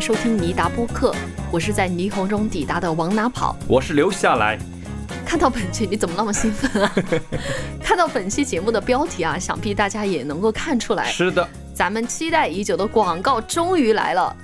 收听尼达播客，我是在霓虹中抵达的，往哪跑？我是留下来。看到本期你怎么那么兴奋啊？看到本期节目的标题啊，想必大家也能够看出来。是的，咱们期待已久的广告终于来了。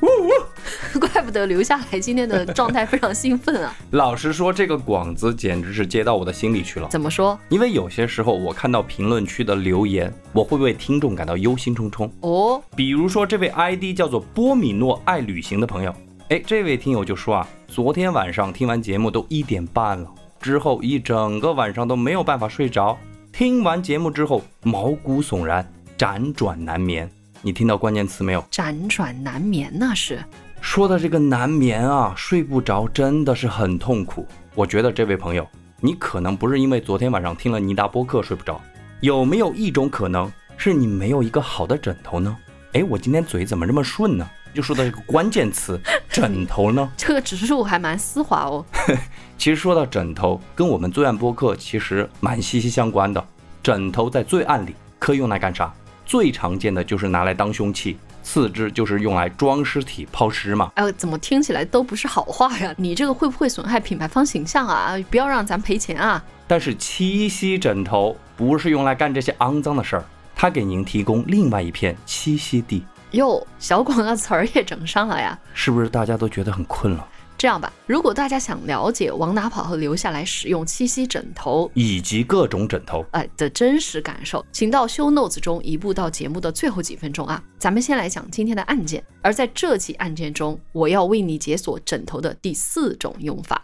怪不得留下来今天的状态非常兴奋啊！老实说，这个广子简直是接到我的心里去了。怎么说？因为有些时候我看到评论区的留言，我会为听众感到忧心忡忡。哦，比如说这位 ID 叫做波米诺爱旅行的朋友，哎，这位听友就说啊，昨天晚上听完节目都一点半了，之后一整个晚上都没有办法睡着，听完节目之后毛骨悚然，辗转难眠。你听到关键词没有？辗转难眠那是。说的这个难眠啊，睡不着，真的是很痛苦。我觉得这位朋友，你可能不是因为昨天晚上听了尼达播客睡不着，有没有一种可能是你没有一个好的枕头呢？哎，我今天嘴怎么这么顺呢？就说到这个关键词，枕头呢？这个指数还蛮丝滑哦。其实说到枕头，跟我们罪案播客其实蛮息息相关的。枕头在罪案里可以用来干啥？最常见的就是拿来当凶器。四肢就是用来装尸体、抛尸嘛？哎，怎么听起来都不是好话呀？你这个会不会损害品牌方形象啊？不要让咱赔钱啊！但是七夕枕头不是用来干这些肮脏的事儿，它给您提供另外一片栖息地。哟，小广告词儿也整上了呀？是不是大家都觉得很困了？这样吧，如果大家想了解往哪跑和留下来使用七夕枕头以及各种枕头哎的真实感受，请到 show notes 中移步到节目的最后几分钟啊。咱们先来讲今天的案件，而在这起案件中，我要为你解锁枕头的第四种用法。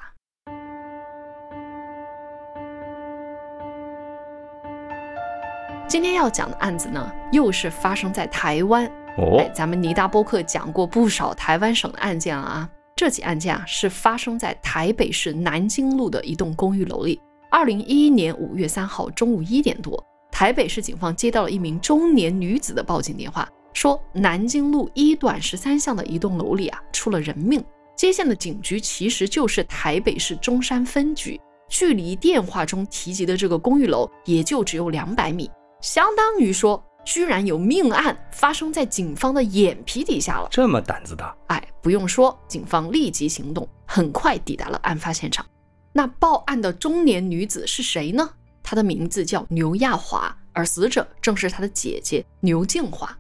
今天要讲的案子呢，又是发生在台湾哦。咱们尼达波克讲过不少台湾省的案件了啊。这起案件啊，是发生在台北市南京路的一栋公寓楼里。二零一一年五月三号中午一点多，台北市警方接到了一名中年女子的报警电话，说南京路一段十三巷的一栋楼里啊出了人命。接线的警局其实就是台北市中山分局，距离电话中提及的这个公寓楼也就只有两百米，相当于说。居然有命案发生在警方的眼皮底下了，这么胆子大？哎，不用说，警方立即行动，很快抵达了案发现场。那报案的中年女子是谁呢？她的名字叫牛亚华，而死者正是她的姐姐牛静华。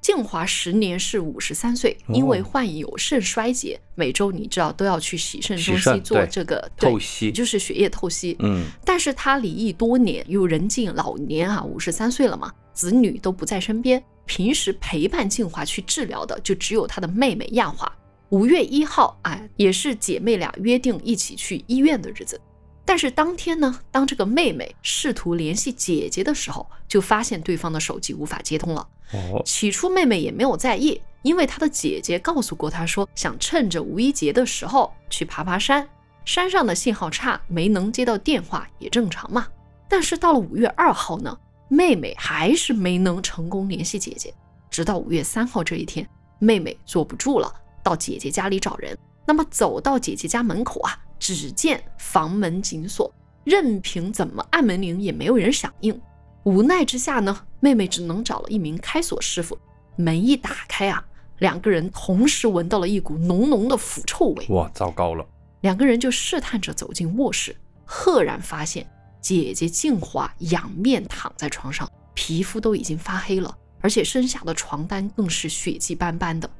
静华时年是五十三岁，因为患有肾衰竭，每周你知道都要去洗肾中心做这个透析，就是血液透析。嗯，但是她离异多年，又人近老年啊，五十三岁了嘛。子女都不在身边，平时陪伴静华去治疗的就只有她的妹妹亚华。五月一号，哎，也是姐妹俩约定一起去医院的日子。但是当天呢，当这个妹妹试图联系姐姐的时候，就发现对方的手机无法接通了。哦，起初妹妹也没有在意，因为她的姐姐告诉过她说，想趁着五一节的时候去爬爬山，山上的信号差，没能接到电话也正常嘛。但是到了五月二号呢？妹妹还是没能成功联系姐姐，直到五月三号这一天，妹妹坐不住了，到姐姐家里找人。那么走到姐姐家门口啊，只见房门紧锁，任凭怎么按门铃也没有人响应。无奈之下呢，妹妹只能找了一名开锁师傅。门一打开啊，两个人同时闻到了一股浓浓的腐臭味。哇，糟糕了！两个人就试探着走进卧室，赫然发现。姐姐静华仰面躺在床上，皮肤都已经发黑了，而且身下的床单更是血迹斑斑的。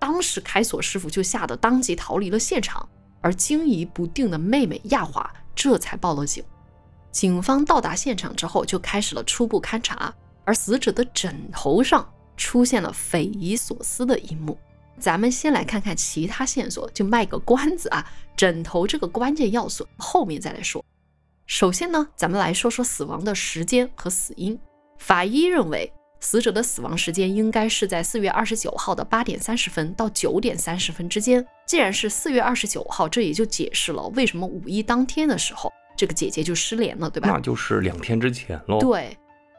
当时开锁师傅就吓得当即逃离了现场，而惊疑不定的妹妹亚华这才报了警。警方到达现场之后，就开始了初步勘查，而死者的枕头上出现了匪夷所思的一幕。咱们先来看看其他线索，就卖个关子啊，枕头这个关键要素后面再来说。首先呢，咱们来说说死亡的时间和死因。法医认为，死者的死亡时间应该是在四月二十九号的八点三十分到九点三十分之间。既然是四月二十九号，这也就解释了为什么五一当天的时候，这个姐姐就失联了，对吧？那就是两天之前喽。对。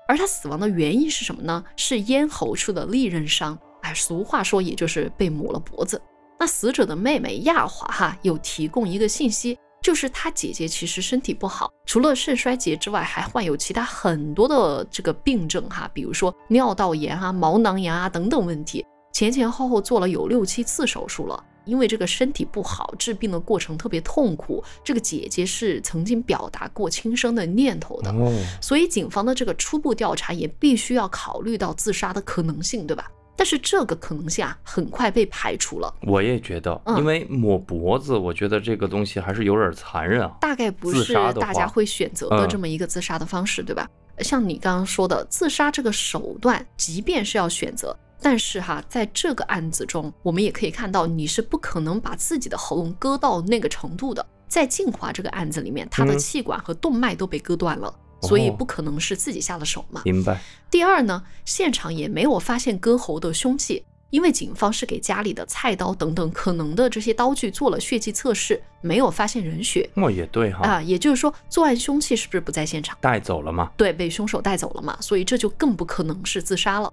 而她死亡的原因是什么呢？是咽喉处的利刃伤。哎，俗话说，也就是被抹了脖子。那死者的妹妹亚华哈有提供一个信息。就是他姐姐其实身体不好，除了肾衰竭之外，还患有其他很多的这个病症哈，比如说尿道炎啊、毛囊炎啊等等问题。前前后后做了有六七次手术了。因为这个身体不好，治病的过程特别痛苦。这个姐姐是曾经表达过轻生的念头的，哦，所以警方的这个初步调查也必须要考虑到自杀的可能性，对吧？但是这个可能性啊，很快被排除了，我也觉得，嗯因为抹脖子，我觉得这个东西还是有点残忍啊。大概不是大家会选择的嗯这么一个自杀的方式，对吧？像你刚刚说的，自杀这个手段，即便是要选择，但是哈，在这个案子中，我们也可以看到，你是不可能把自己的喉咙割到那个程度的。在静华这个案子里面，他的嗯气管和动脉都被割断了，所以哦不可能是自己下的手嘛。明白？第二呢，现场也没有发现割喉的凶器，因为警方是给家里的菜刀等等可能的这些刀具做了血迹测试，没有发现人血哦，也对哈，啊，也就是说，作案凶器是不是不在现场？带走了嘛？对，被凶手带走了嘛，所以这就更不可能是自杀了。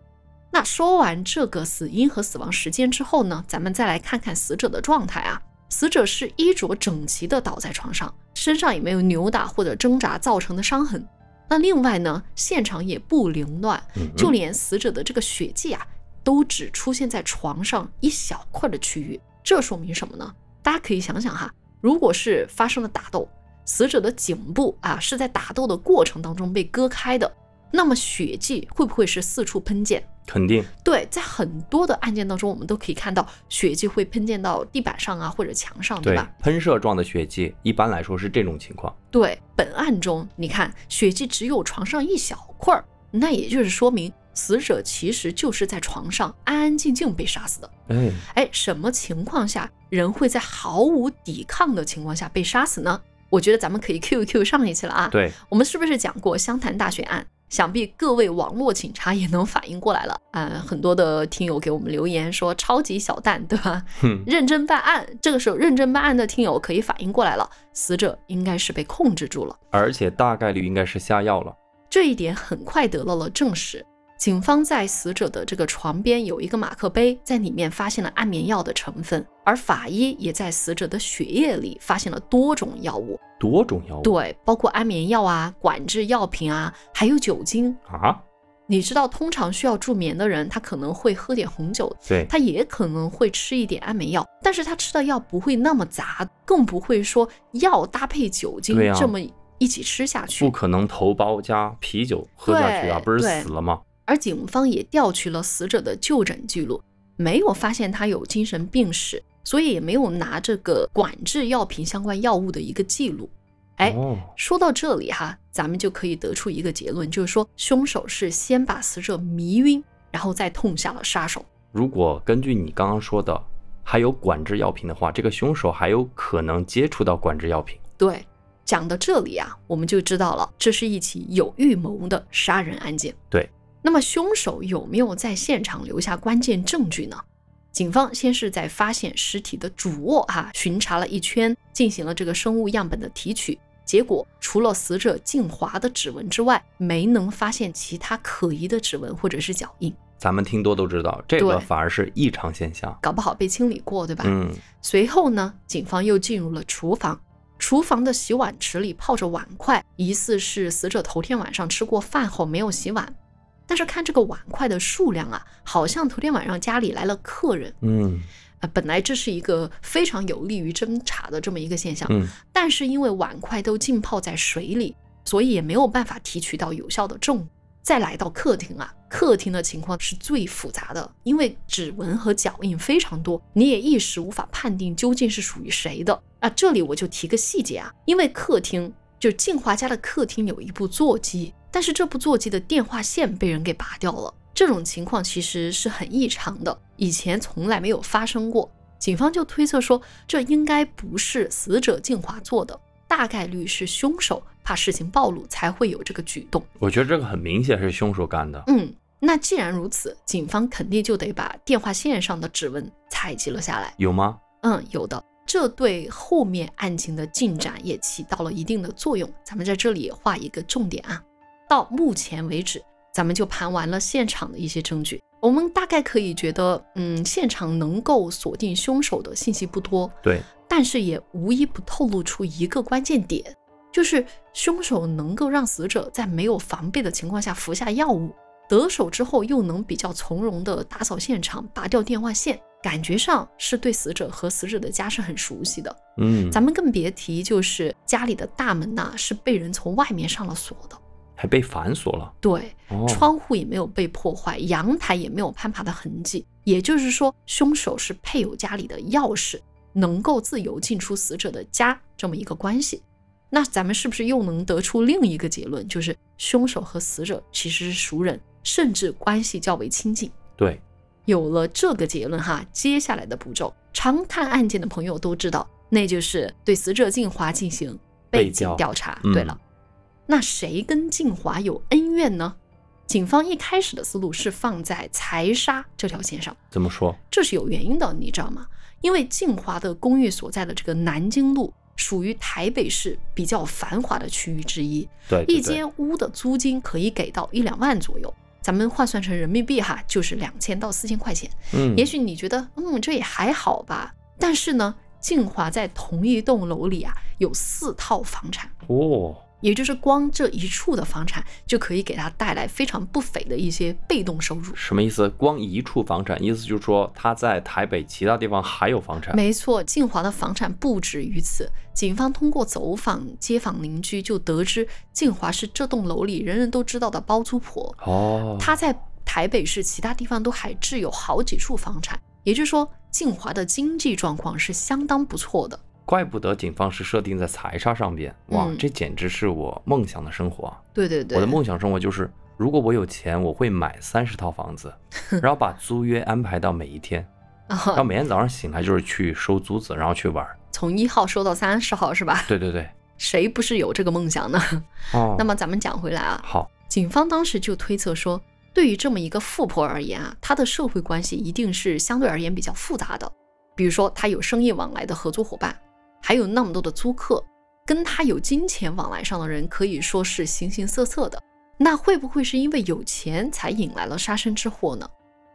那说完这个死因和死亡时间之后呢，咱们再来看看死者的状态啊。死者是衣着整齐的倒在床上，身上也没有扭打或者挣扎造成的伤痕。那另外呢，现场也不凌乱，嗯，就连死者的这个血迹啊，都只出现在床上一小块的区域。这说明什么呢？大家可以想想哈，如果是发生了打斗，死者的颈部啊是在打斗的过程当中被割开的，那么血迹会不会是四处喷溅？肯定对，在很多的案件当中，我们都可以看到血迹会喷溅到地板上啊或者墙上，对对吧？喷射状的血迹，一般来说是这种情况。对，本案中你看血迹只有床上一小块儿，那也就是说明死者其实就是在床上安安静静被杀死的。哎，哎，什么情况下人会在毫无抵抗的情况下被杀死呢？我觉得咱们可以 Q 一 Q 上一期了啊。对，我们是不是讲过湘潭大血案？想必各位网络警察也能反应过来了。啊、很多的听友给我们留言说超级小蛋，对吧？哼，认真办案。这个时候，认真办案的听友可以反应过来了，死者应该是被控制住了。而且大概率应该是下药了。这一点很快得到了证实。警方在死者的这个床边有一个马克杯，在里面发现了安眠药的成分，而法医也在死者的血液里发现了多种药物，多种药物对，包括安眠药啊、管制药品啊，还有酒精。啊？你知道，通常需要助眠的人，他可能会喝点红酒，对，他也可能会吃一点安眠药，但是他吃的药不会那么杂，更不会说药搭配酒精对这么一起吃下去不。可能头孢加啤酒喝下去啊，不是死了吗？而警方也调取了死者的就诊记录，没有发现他有精神病史，所以也没有拿这个管制药品相关药物的一个记录。哎，哦，说到这里哈，咱们就可以得出一个结论，就是说凶手是先把死者迷晕，然后再痛下了杀手。如果根据你刚刚说的，还有管制药品的话，这个凶手还有可能接触到管制药品。对，讲到这里啊，我们就知道了，这是一起有预谋的杀人案件。对，那么凶手有没有在现场留下关键证据呢？警方先是在发现尸体的主卧啊巡查了一圈，进行了这个生物样本的提取，结果除了死者静华的指纹之外，没能发现其他可疑的指纹或者是脚印，咱们听多都知道，这个反而是异常现象。搞不好被清理过，对吧？嗯，随后呢，警方又进入了厨房。厨房的洗碗池里泡着碗筷，疑似是死者头天晚上吃过饭后没有洗碗。但是看这个碗筷的数量啊，好像头天晚上家里来了客人。嗯啊，本来这是一个非常有利于侦查的这么一个现象，嗯，但是因为碗筷都浸泡在水里，所以也没有办法提取到有效的证物。再来到客厅啊，客厅的情况是最复杂的，因为指纹和脚印非常多，你也一时无法判定究竟是属于谁的啊。这里我就提个细节啊，因为客厅就静华家的客厅有一部座机，但是这部座机的电话线被人给拔掉了，这种情况其实是很异常的，以前从来没有发生过。警方就推测说，这应该不是死者静华做的，大概率是凶手怕事情暴露才会有这个举动。我觉得这个很明显是凶手干的。嗯，那既然如此，警方肯定就得把电话线上的指纹采集了下来。有吗？嗯，有的，这对后面案情的进展也起到了一定的作用。咱们在这里画一个重点啊。到目前为止，咱们就盘完了现场的一些证据。我们大概可以觉得，嗯，现场能够锁定凶手的信息不多，对，但是也无一不透露出一个关键点，就是凶手能够让死者在没有防备的情况下服下药物，得手之后又能比较从容的打扫现场、拔掉电话线，感觉上是对死者和死者的家是很熟悉的。嗯，咱们更别提，就是家里的大门呐、是被人从外面上了锁的，还被反锁了。对，哦，窗户也没有被破坏，阳台也没有攀爬的痕迹。也就是说，凶手是配有家里的钥匙，能够自由进出死者的家这么一个关系。那咱们是不是又能得出另一个结论，就是凶手和死者其实是熟人，甚至关系较为亲近？对，有了这个结论哈，接下来的步骤，常看案件的朋友都知道，那就是对死者静华进行背景调调查。嗯对了，那谁跟静华有恩怨呢？警方一开始的思路是放在财杀这条线上，怎么说？这是有原因的，你知道吗？因为静华的公寓所在的这个南京路属于台北市比较繁华的区域之一，对，对对一间屋的租金可以给到一两万左右，咱们换算成人民币哈，就是两千到四千块钱。嗯，也许你觉得，嗯，这也还好吧。但是呢，静华在同一栋楼里啊，有四套房产，哦，也就是光这一处的房产就可以给他带来非常不菲的一些被动收入。什么意思？光一处房产，意思就是说他在台北其他地方还有房产。没错，静华的房产不止于此。警方通过走访街坊邻居，就得知静华是这栋楼里人人都知道的包租婆。哦，他在台北市其他地方都还置有好几处房产，也就是说，静华的经济状况是相当不错的。怪不得警方是设定在财杀上边。哇，嗯这简直是我梦想的生活啊！对对对，我的梦想生活就是，如果我有钱，我会买三十套房子，然后把租约安排到每一天，然后啊，每天早上醒来就是去收租子，然后去玩儿。从一号收到三十号是吧？对对对，谁不是有这个梦想呢？哦，那么咱们讲回来啊，好，警方当时就推测说，对于这么一个富婆而言啊，她的社会关系一定是相对而言比较复杂的。比如说，她有生意往来的合作伙伴，还有那么多的租客，跟他有金钱往来上的人可以说是形形色色的。那会不会是因为有钱才引来了杀身之祸呢？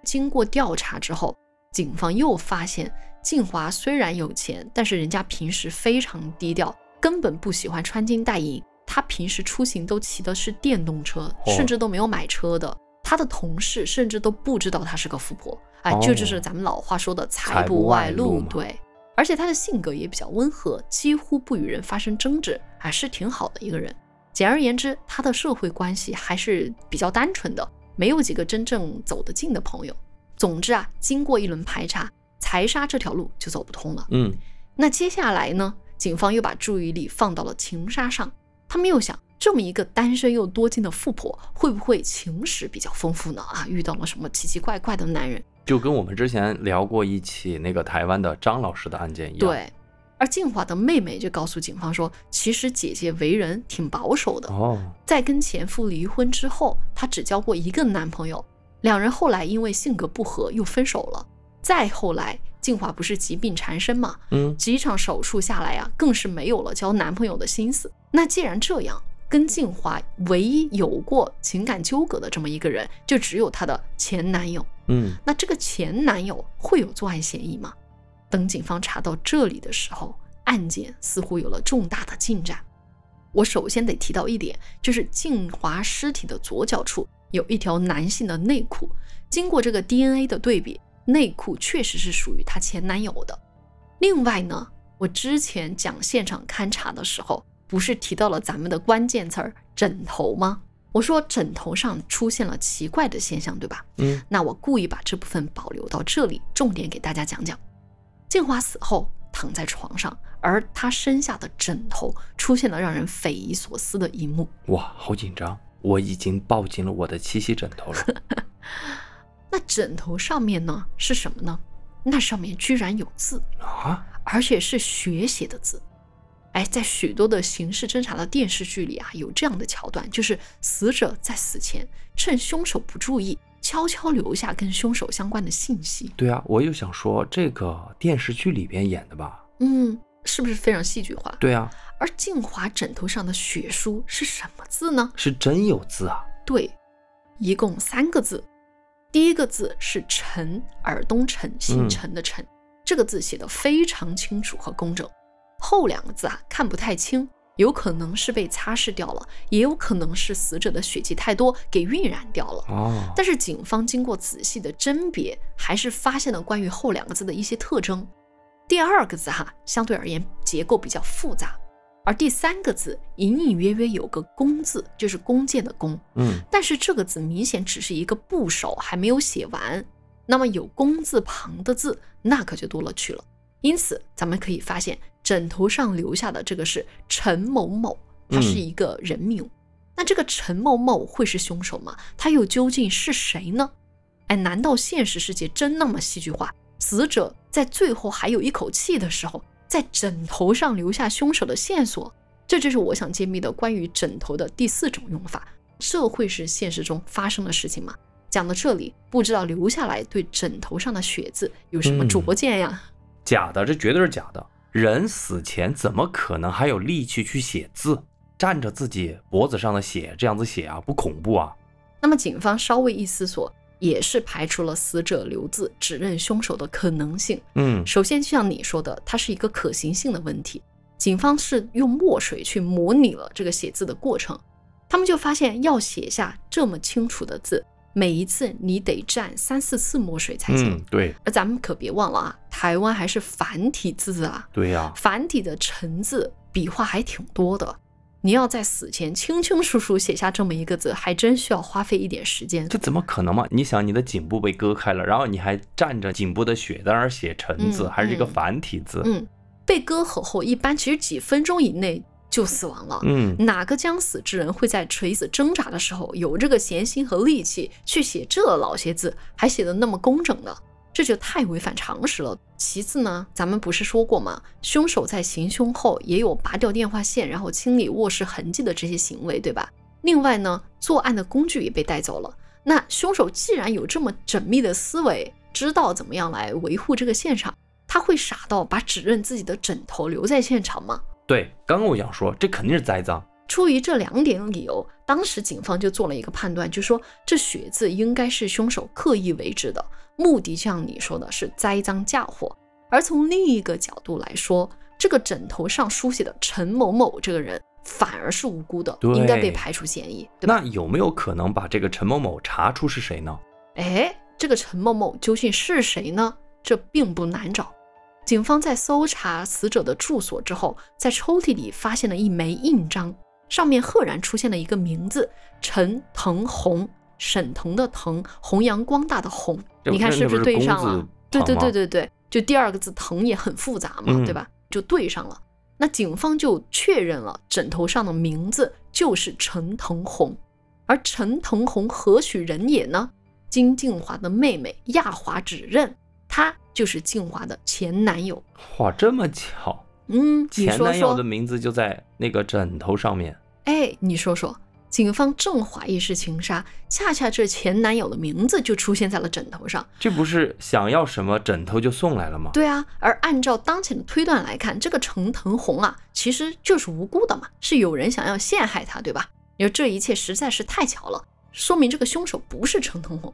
经过调查之后，警方又发现，静华虽然有钱，但是人家平时非常低调，根本不喜欢穿金戴银。他平时出行都骑的是电动车，哦甚至都没有买车的。他的同事甚至都不知道他是个富婆。哎，哦这就是咱们老话说的财财不外露对，而且他的性格也比较温和，几乎不与人发生争执，还是挺好的一个人。简而言之，他的社会关系还是比较单纯的，没有几个真正走得近的朋友。总之啊，经过一轮排查，财杀这条路就走不通了。嗯，那接下来呢？警方又把注意力放到了情杀上。他们又想，这么一个单身又多金的富婆，会不会情史比较丰富呢？啊，遇到了什么奇奇怪怪的男人？就跟我们之前聊过一起那个台湾的张老师的案件一样。，对。而静华的妹妹就告诉警方说，其实姐姐为人挺保守的，哦，在跟前夫离婚之后，她只交过一个男朋友，两人后来因为性格不合又分手了。再后来，静华不是疾病缠身嘛，嗯，几场手术下来啊，更是没有了交男朋友的心思。那既然这样，跟静华唯一有过情感纠葛的这么一个人，就只有她的前男友。嗯，那这个前男友会有作案嫌疑吗？等警方查到这里的时候，案件似乎有了重大的进展。我首先得提到一点，就是静华尸体的左脚处有一条男性的内裤，经过这个 DNA 的对比，内裤确实是属于她前男友的。另外呢，我之前讲现场勘查的时候，不是提到了咱们的关键词儿枕头吗？我说枕头上出现了奇怪的现象，对吧？嗯，那我故意把这部分保留到这里，重点给大家讲讲。静华死后躺在床上，而他身下的枕头出现了让人匪夷所思的一幕。哇，好紧张，我已经抱紧了我的七夕枕头了。那枕头上面呢是什么呢？那上面居然有字，啊，而且是血写的字。哎，在许多的刑事侦查的电视剧里啊，有这样的桥段，就是死者在死前趁凶手不注意，悄悄留下跟凶手相关的信息。对啊，我又想说这个电视剧里边演的吧？嗯，是不是非常戏剧化？对啊，而静华枕头上的血书是什么字呢？是真有字啊。对，一共三个字。第一个字是陈，尔东陈，姓陈的陈，这个字写的非常清楚和工整。后两个字啊看不太清，有可能是被擦拭掉了，也有可能是死者的血迹太多给晕染掉了。哦，但是警方经过仔细的甄别，还是发现了关于“后”两个字的一些特征。第二个字哈，相对而言结构比较复杂，而第三个字隐隐约约有个“弓”字，就是弓箭的“弓”。嗯，但是这个字明显只是一个部首，还没有写完。那么有“弓”字旁的字，那可就多了去了。因此，咱们可以发现，枕头上留下的这个是陈某某，他是一个人名。那这个陈某某会是凶手吗？他又究竟是谁呢？哎，难道现实世界真那么戏剧化？死者在最后还有一口气的时候，在枕头上留下凶手的线索，这就是我想揭秘的关于枕头的第四种用法。这会是现实中发生的事情吗？讲到这里，不知道留下来对枕头上的血渍有什么拙见呀？假的，这绝对是假的。人死前怎么可能还有力气去写字？蘸着自己脖子上的血这样子写啊，不恐怖啊？那么警方稍微一思索。也是排除了死者留字指认凶手的可能性。嗯，首先就像你说的，它是一个可行性的问题。警方是用墨水去模拟了这个写字的过程，他们就发现要写下这么清楚的字，每一次你得蘸三四次墨水才行。嗯，对。而咱们可别忘了啊，台湾还是繁体字啊。对呀，繁体的陈字笔画还挺多的。你要在死前清清楚楚写下这么一个字，还真需要花费一点时间。这怎么可能嘛？你想，你的颈部被割开了，然后你还蘸着颈部的血在那儿写“陈”字，还是一个繁体字。嗯，被割喉后，一般其实几分钟以内就死亡了。嗯，哪个将死之人会在垂死挣扎的时候有这个闲心和力气去写这老些字，还写的那么工整呢？这就太违反常识了。其次呢，咱们不是说过吗？凶手在行凶后也有拔掉电话线，然后清理卧室痕迹的这些行为，对吧？另外呢，作案的工具也被带走了。那凶手既然有这么缜密的思维，知道怎么样来维护这个现场，他会傻到把指认自己的枕头留在现场吗？对，刚刚我想说，这肯定是栽赃。出于这两点理由，当时警方就做了一个判断，就说这血渍应该是凶手刻意为之的，目的像你说的是栽赃嫁祸。而从另一个角度来说，这个枕头上书写的陈某某这个人反而是无辜的，应该被排除嫌疑，对吧？那有没有可能把这个陈某某查出是谁呢？哎，这个陈某某究竟是谁呢？这并不难找。警方在搜查死者的住所之后，在抽屉里发现了一枚印章。上面赫然出现了一个名字：陈腾红，沈腾的腾，弘扬光大的弘。你看是不是对上了？对对对对对，就第二个字腾也很复杂嘛，对吧？就对上了。那警方就确认了枕头上的名字就是陈腾红，而陈腾红何许人也呢？金静华的妹妹亚华指认，他就是静华的前男友。哇，这么巧！嗯，前男友的名字就在那个枕头上面。哎，你说说，警方正怀疑是情杀，恰恰这前男友的名字就出现在了枕头上，这不是想要什么枕头就送来了吗？对啊，而按照当前的推断来看，这个陈腾红啊，其实就是无辜的嘛，是有人想要陷害他，对吧？你说这一切实在是太巧了，说明这个凶手不是陈腾红，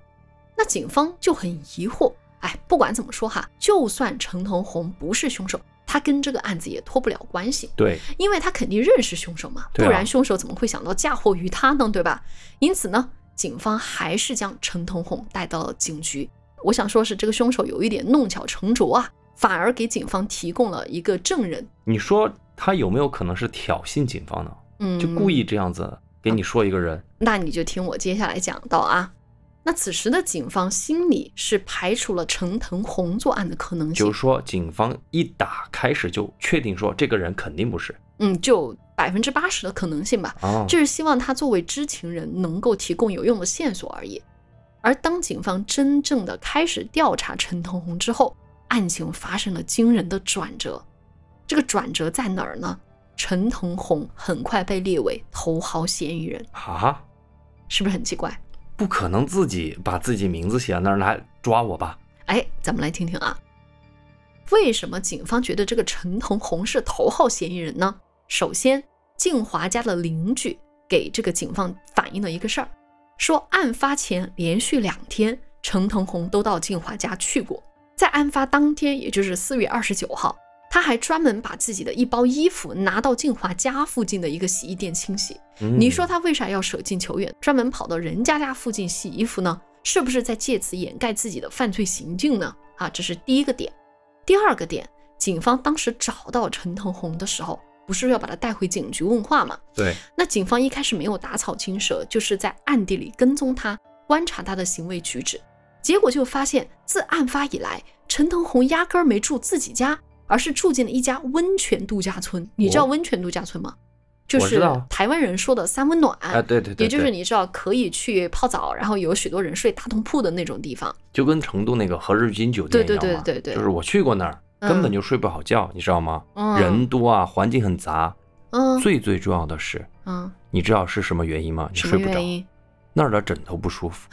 那警方就很疑惑。哎，不管怎么说哈，就算陈腾红不是凶手。他跟这个案子也脱不了关系，对，因为他肯定认识凶手嘛，不然凶手怎么会想到嫁祸于他呢？对吧？因此呢，警方还是将陈腾红带到了警局。我想说是这个凶手有一点弄巧成拙啊，反而给警方提供了一个证人。你说他有没有可能是挑衅警方呢？嗯，就故意这样子给你说一个人。那你就听我接下来讲到啊。那此时的警方心里是排除了陈腾红作案的可能性，就是说，警方一打开始就确定说这个人肯定不是，嗯，就百分之八十的可能性吧，哦，就是希望他作为知情人能够提供有用的线索而已。而当警方真正的开始调查陈腾红之后，案情发生了惊人的转折。这个转折在哪儿呢？陈腾红很快被列为头号嫌疑人啊，是不是很奇怪？不可能自己把自己名字写在那儿来抓我吧？哎，咱们来听听啊，为什么警方觉得这个陈腾红是头号嫌疑人呢？首先，静华家的邻居给这个警方反映了一个事儿，说案发前连续两天，陈腾红都到静华家去过。在案发当天，也就是四月二十九号，他还专门把自己的一包衣服拿到静华家附近的一个洗衣店清洗。嗯你说他为啥要舍近求远，专门跑到人家家附近洗衣服呢？是不是在借此掩盖自己的犯罪行径呢？啊，这是第一个点。第二个点，警方当时找到陈腾红的时候，不是要把他带回警局问话吗？对，那警方一开始没有打草惊蛇，就是在暗地里跟踪他，观察他的行为举止。结果就发现，自案发以来，陈腾红压根儿没住自己家，而是住进了一家温泉度假村。你知道哦温泉度假村吗？就是台湾人说的三温暖。啊，对对对，也就是你知道可以去泡澡，然后有许多人睡大通铺的那种地方。就跟成都那个和日金酒店一对对对对对就是我去过那儿，嗯根本就睡不好觉，你知道吗？嗯人多啊，环境很杂，嗯最最重要的是，嗯，你知道是什么原因吗？你睡不着？那儿的枕头不舒服。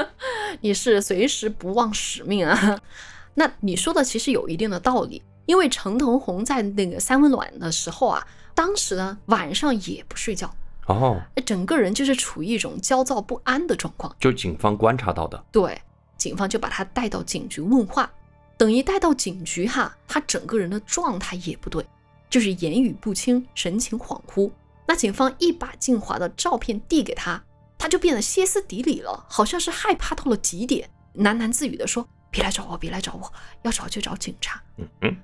你是随时不忘使命啊？那你说的其实有一定的道理，因为陈腾红在那个三温暖的时候啊，当时呢晚上也不睡觉，哦，哎整个人就是处于一种焦躁不安的状况。就警方观察到的。对，警方就把他带到警局问话。等一带到警局哈，他整个人的状态也不对，就是言语不清，神情恍惚。那警方一把静华的照片递给他，他就变得歇斯底里了，好像是害怕到了极点，喃喃自语的说：“别来找我，别来找我，要找就找警察。嗯嗯，”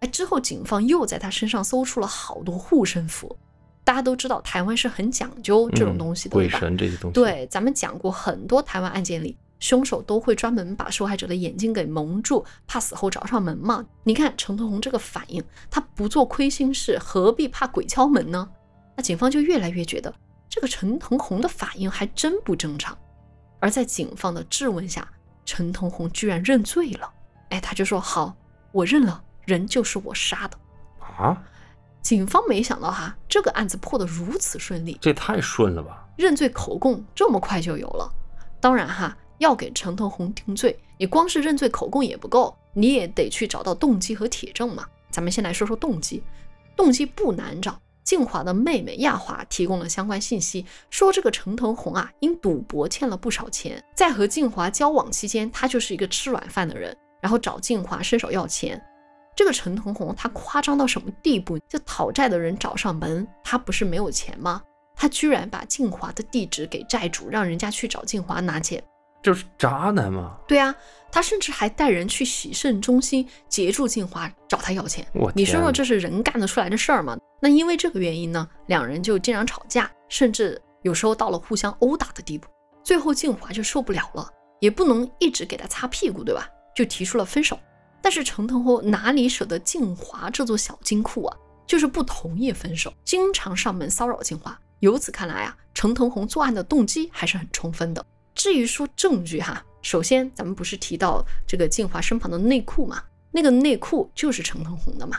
哎，之后警方又在他身上搜出了好多护身符。大家都知道，台湾是很讲究这种嗯东西的，鬼？神这些东西。，对，咱们讲过很多台湾案件里，凶手都会专门把受害者的眼睛给蒙住，怕死后找上门嘛。你看陈同红这个反应，他不做亏心事，何必怕鬼敲门呢？那警方就越来越觉得这个陈同红的反应还真不正常。而在警方的质问下，陈同红居然认罪了。哎，他就说：“好，我认了，人就是我杀的。啊，”警方没想到哈，这个案子破得如此顺利，这太顺了吧？认罪口供这么快就有了。当然哈，要给陈腾红定罪，你光是认罪口供也不够，你也得去找到动机和铁证嘛。咱们先来说说动机，动机不难找。静华的妹妹亚华提供了相关信息，说这个陈腾红啊，因赌博欠了不少钱，在和静华交往期间，他就是一个吃软饭的人，然后找静华伸手要钱。这个陈腾红他夸张到什么地步？就讨债的人找上门，他不是没有钱吗？他居然把静华的地址给债主，让人家去找静华拿钱。就是渣男吗！对啊，他甚至还带人去洗肾中心截住静华，找他要钱。我你说说这是人干得出来的事儿吗？那因为这个原因呢，两人就经常吵架，甚至有时候到了互相殴打的地步。最后静华就受不了了，也不能一直给他擦屁股，对吧？就提出了分手。但是陈腾红哪里舍得静华这座小金库啊？就是不同意分手，经常上门骚扰静华。由此看来啊，陈腾红作案的动机还是很充分的。至于说证据哈，首先咱们不是提到这个静华身旁的内裤嘛？那个内裤就是陈腾红的嘛。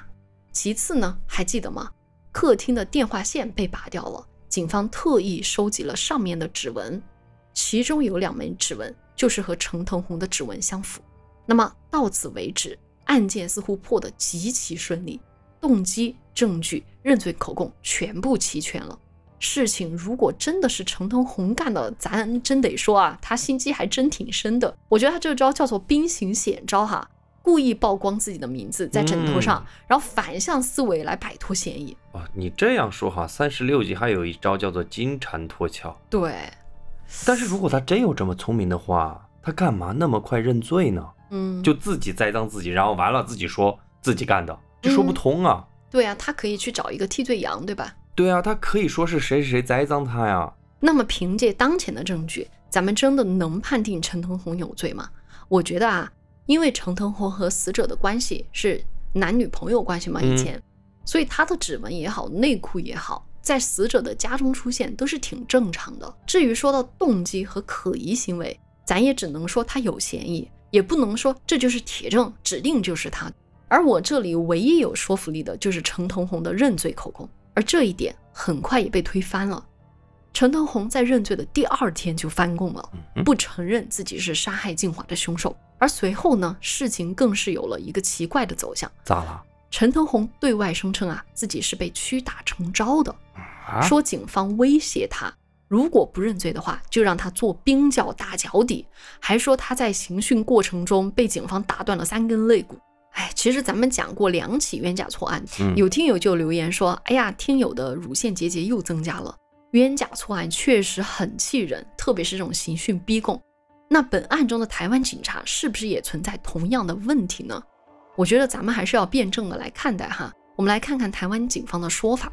其次呢，还记得吗？客厅的电话线被拔掉了，警方特意收集了上面的指纹，其中有两枚指纹就是和陈腾红的指纹相符。那么到此为止，案件似乎破得极其顺利，动机、证据、认罪口供全部齐全了。事情如果真的是程腾红干的，咱真得说啊，他心机还真挺深的。我觉得他这招叫做兵行险招哈，故意曝光自己的名字在枕头上，嗯然后反向思维来摆脱嫌疑。哦，你这样说哈，三十六计还有一招叫做金蝉脱壳。对，但是如果他真有这么聪明的话，他干嘛那么快认罪呢？嗯，就自己栽赃自己，然后完了自己说自己干的，这说不嗯通啊。对啊，他可以去找一个替罪羊，对吧？对啊，他可以说是谁谁谁栽赃他呀。那么凭借当前的证据，咱们真的能判定陈腾红有罪吗？我觉得啊，因为陈腾红和死者的关系是男女朋友关系嘛，嗯以前，所以他的指纹也好，内裤也好，在死者的家中出现都是挺正常的。至于说到动机和可疑行为，咱也只能说他有嫌疑，也不能说这就是铁证，指定就是他。而我这里唯一有说服力的就是陈腾红的认罪口供，而这一点很快也被推翻了。陈腾红在认罪的第二天就翻供了，嗯不承认自己是杀害静华的凶手。而随后呢，事情更是有了一个奇怪的走向。咋了？陈腾红对外声称啊，自己是被屈打成招的，啊？说警方威胁他，如果不认罪的话，就让他做冰窖打脚底，还说他在刑讯过程中被警方打断了三根肋骨。哎，其实咱们讲过两起冤假错案，嗯有听友就留言说：“哎呀，听友的乳腺结节又增加了。”冤假错案确实很气人，特别是这种刑讯逼供。那本案中的台湾警察是不是也存在同样的问题呢？我觉得咱们还是要辩证的来看待哈。我们来看看台湾警方的说法。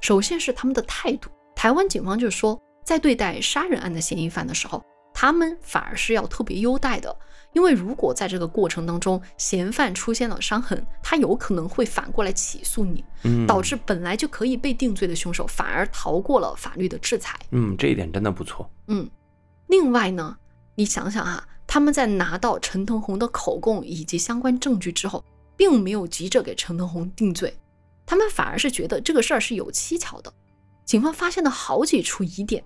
首先是他们的态度，台湾警方就说，在对待杀人案的嫌疑犯的时候，他们反而是要特别优待的。因为如果在这个过程当中，嫌犯出现了伤痕，他有可能会反过来起诉你，嗯，导致本来就可以被定罪的凶手反而逃过了法律的制裁。嗯，这一点真的不错。嗯，另外呢，你想想哈，他们在拿到陈腾红的口供以及相关证据之后，并没有急着给陈腾红定罪，他们反而是觉得这个事儿是有蹊跷的。警方发现了好几处疑点。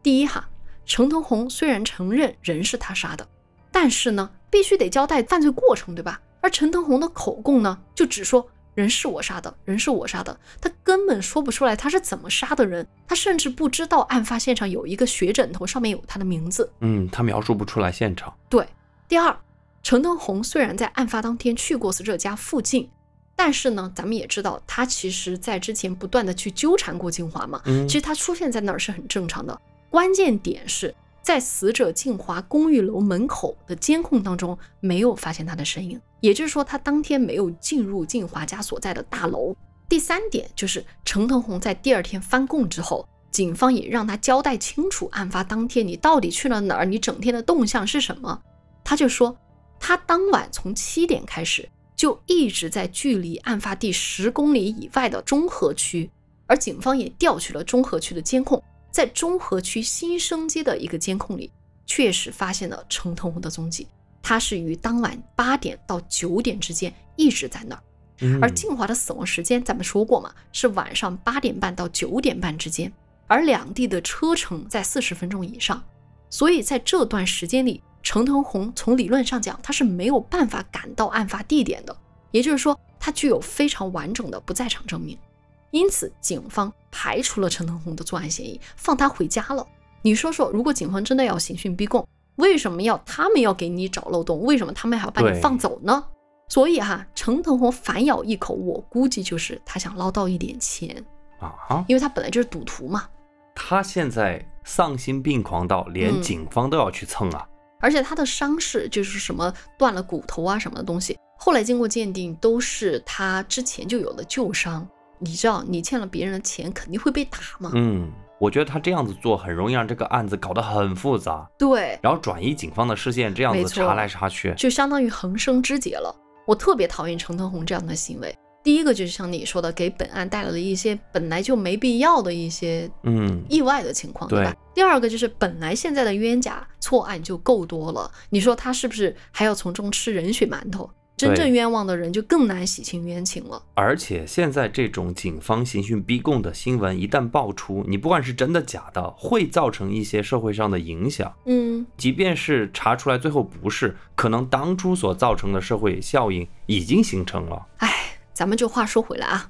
第一哈，陈腾红虽然承认人是他杀的。但是呢，必须得交代犯罪过程，对吧？而陈腾红的口供呢，就只说人是我杀的，人是我杀的，他根本说不出来他是怎么杀的人，他甚至不知道案发现场有一个血枕头，上面有他的名字。嗯，他描述不出来现场。对，第二，陈腾红虽然在案发当天去过死者家附近，但是呢，咱们也知道他其实在之前不断的去纠缠过静华嘛，嗯，其实他出现在那儿是很正常的。关键点是。在死者静华公寓楼门口的监控当中，没有发现他的身影，也就是说，他当天没有进入静华家所在的大楼。第三点就是，程腾红在第二天翻供之后，警方也让他交代清楚案发当天你到底去了哪儿，你整天的动向是什么。他就说，他当晚从七点开始就一直在距离案发地十公里以外的中和区，而警方也调取了中和区的监控。在中和区新生街的一个监控里，确实发现了程腾红的踪迹。他是于当晚八点到九点之间一直在那儿。嗯而静华的死亡时间，咱们说过嘛，是晚上八点半到九点半之间，而两地的车程在四十分钟以上。所以在这段时间里，陈腾红从理论上讲，他是没有办法赶到案发地点的。也就是说，他具有非常完整的不在场证明。因此，警方排除了陈腾红的作案嫌疑，放他回家了。你说说，如果警方真的要刑讯逼供，为什么要他们要给你找漏洞？为什么他们还要把你放走呢？所以哈，陈腾红反咬一口，我估计就是他想捞到一点钱啊，因为他本来就是赌徒嘛。他现在丧心病狂到连嗯警方都要去蹭啊！而且他的伤势就是什么断了骨头啊什么的东西，后来经过鉴定都是他之前就有的旧伤。你知道，你欠了别人的钱，肯定会被打嘛。嗯，我觉得他这样子做很容易让这个案子搞得很复杂，对，然后转移警方的视线，这样子查来查去。就相当于横生枝节了。我特别讨厌陈腾红这样的行为。第一个就是像你说的，给本案带来了一些本来就没必要的一些嗯，意外的情况，对吧？第二个就是本来现在的冤假错案就够多了，你说他是不是还要从中吃人血馒头？真正冤枉的人就更难洗清冤情了。而且现在这种警方刑讯逼供的新闻一旦爆出，你不管是真的假的，会造成一些社会上的影响。嗯，即便是查出来最后不是，可能当初所造成的社会效应已经形成了。哎，咱们就话说回来啊，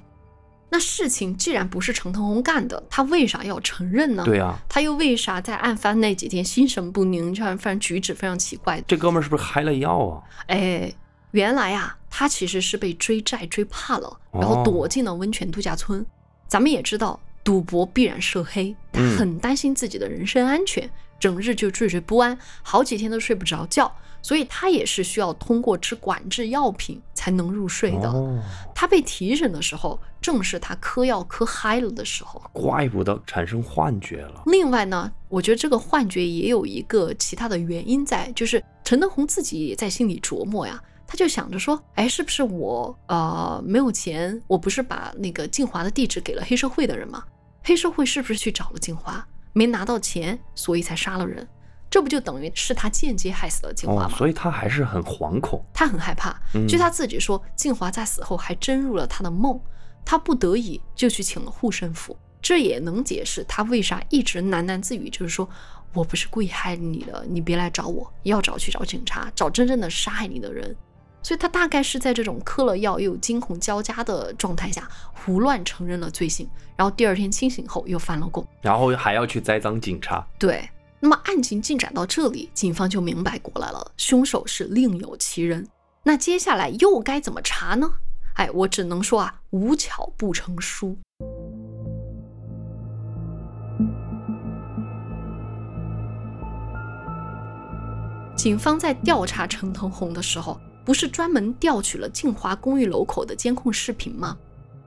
那事情既然不是陈腾红干的，他为啥要承认呢？对啊，他又为啥在案发那几天心神不宁，这样反正举止非常奇怪？这哥们儿是不是嗨了药啊？哎，原来啊，他其实是被追债追怕了，然后哦躲进了温泉度假村。咱们也知道，赌博必然涉黑，他嗯很担心自己的人身安全，整日就惴惴不安，好几天都睡不着觉。所以他也是需要通过吃管制药品才能入睡的。哦，他被提审的时候，正是他嗑药嗑嗨了的时候。怪不得产生幻觉了。另外呢，我觉得这个幻觉也有一个其他的原因在，就是陈德宏自己也在心里琢磨呀，他就想着说，哎，是不是我呃没有钱？我不是把那个静华的地址给了黑社会的人吗？黑社会是不是去找了静华，没拿到钱，所以才杀了人？这不就等于是他间接害死了静华哦，吗？所以他还是很惶恐。他很害怕。嗯据他自己说，静华在死后还真入了他的梦，他不得已就去请了护身符。这也能解释他为啥一直喃喃自语，就是说我不是故意害你的，你别来找我，要找去找警察，找真正的杀害你的人。所以他大概是在这种嗑了药又惊恐交加的状态下，胡乱承认了罪行，然后第二天清醒后又翻了供。然后还要去栽赃警察。对，那么案情进展到这里，警方就明白过来了，凶手是另有其人。那接下来又该怎么查呢？哎，我只能说啊，无巧不成书。警方在调查陈腾红的时候，不是专门调取了静华公寓楼口的监控视频吗？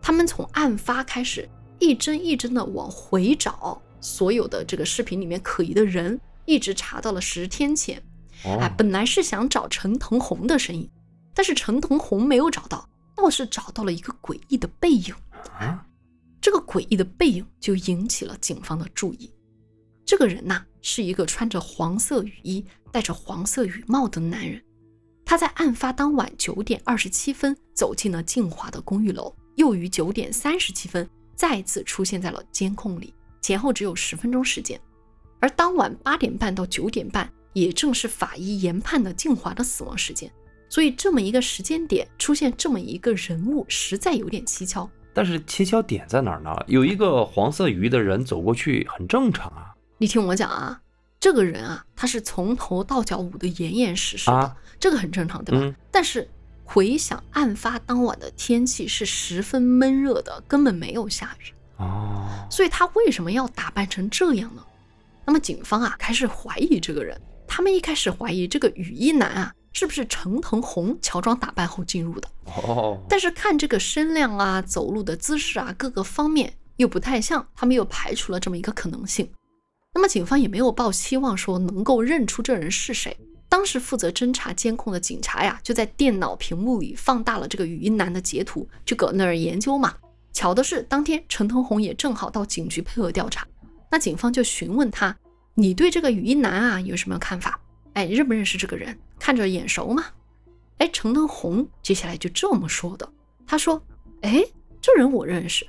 他们从案发开始，一帧一帧的往回找所有的这个视频里面可疑的人，一直查到了十天前。哎，本来是想找陈腾红的身影，但是陈腾红没有找到，倒是找到了一个诡异的背影。啊，这个诡异的背影就引起了警方的注意。这个人呐，是一个穿着黄色雨衣、戴着黄色雨帽的男人。他在案发当晚九点二十七分走进了静华的公寓楼，又于九点三十七分再次出现在了监控里，前后只有十分钟时间。而当晚八点半到九点半，也正是法医研判的静华的死亡时间。所以这么一个时间点出现这么一个人物，实在有点蹊跷。但是蹊跷点在哪儿呢？有一个黄色雨衣的人走过去，很正常啊。你听我讲啊，这个人啊，他是从头到脚捂得严严实实的，啊这个很正常，对吧？嗯但是回想案发当晚的天气是十分闷热的，根本没有下雨，哦，所以他为什么要打扮成这样呢？那么警方啊开始怀疑这个人，他们一开始怀疑这个雨衣男啊是不是陈腾红乔装打扮后进入的，哦，但是看这个身量啊、走路的姿势啊各个方面又不太像，他们又排除了这么一个可能性。那么警方也没有抱期望说能够认出这人是谁。当时负责侦查监控的警察呀，就在电脑屏幕里放大了这个语音男的截图，就搁那儿研究嘛。巧的是，当天陈腾红也正好到警局配合调查，那警方就询问他：“你对这个语音男啊有什么看法？哎，认不认识这个人？看着眼熟吗？”哎，陈腾红接下来就这么说的，他说：“哎，这人我认识，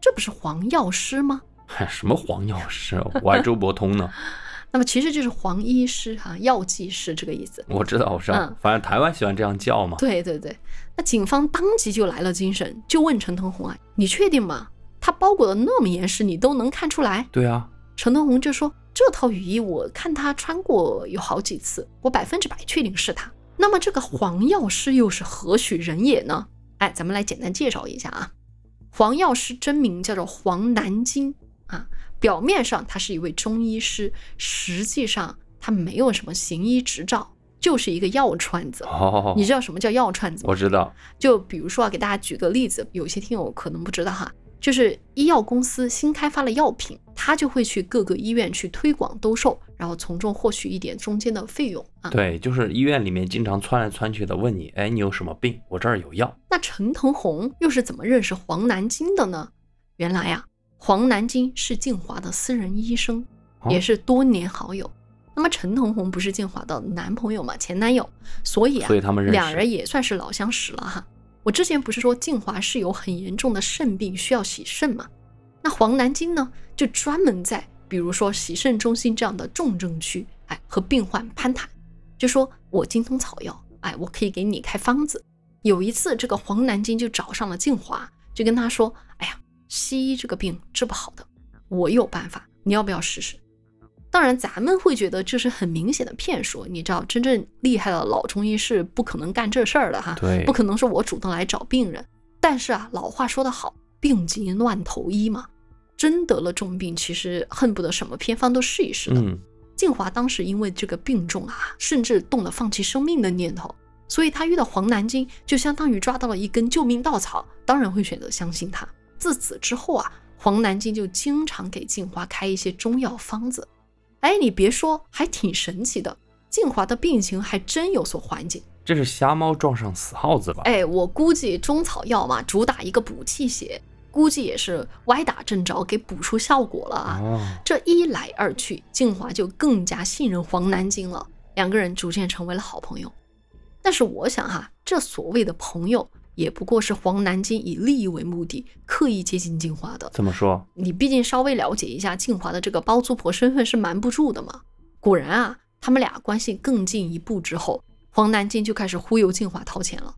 这不是黄药师吗？”嗨，什么黄药师？我还周伯通呢。那么其实就是黄医师哈、药剂师这个意思。我知道，我知道，嗯反正台湾喜欢这样叫嘛。对对对，那警方当即就来了精神，就问陈腾红啊：“你确定吗？他包裹的那么严实，你都能看出来对啊，？”陈腾红就说：“这套雨衣我看他穿过有好几次，我百分之百确定是他。那么这个黄药师又是何许人也呢？哎，咱们来简单介绍一下啊。黄药师真名叫做黄南京啊，表面上他是一位中医师，实际上他没有什么行医执照，就是一个药串子。哦，你知道什么叫药串子吗？我知道，就比如说啊，给大家举个例子，有些听友可能不知道哈，就是医药公司新开发了药品，他就会去各个医院去推广兜售，然后从中获取一点中间的费用啊。对，就是医院里面经常窜来窜去的问你，哎，你有什么病？我这儿有药。那陈腾红又是怎么认识黄南京的呢？原来呀、黄南京是静华的私人医生，哦也是多年好友。那么陈同红不是静华的男朋友嘛，前男友，所以啊，所以他们认识两人也算是老相识了哈。我之前不是说静华是有很严重的肾病，需要洗肾嘛？那黄南京呢，就专门在比如说洗肾中心这样的重症区，哎，和病患攀谈，就说我精通草药，哎，我可以给你开方子。有一次，这个黄南京就找上了静华，就跟他说：“哎呀，西医这个病治不好的，我有办法，你要不要试试？”当然，咱们会觉得这是很明显的骗术。你知道，真正厉害的老中医是不可能干这事儿的哈，对不可能是我主动来找病人。但是啊，老话说得好，病急乱投医嘛，真得了重病，其实恨不得什么偏方都试一试的。嗯，静华当时因为这个病重啊，甚至动了放弃生命的念头，所以他遇到黄南京，就相当于抓到了一根救命稻草，当然会选择相信他。自此之后啊，黄南京就经常给静华开一些中药方子。哎，你别说，还挺神奇的，静华的病情还真有所缓解。这是瞎猫撞上死耗子吧？哎，我估计中草药嘛，主打一个补气血，估计也是歪打正着，给补出效果了啊。哦，这一来二去，静华就更加信任黄南京了，两个人逐渐成为了好朋友。但是我想哈、这所谓的朋友，也不过是黄南京以利益为目的，刻意接近静华的。怎么说？你毕竟稍微了解一下静华的这个包租婆身份是瞒不住的嘛。果然啊，他们俩关系更进一步之后，黄南京就开始忽悠静华掏钱了。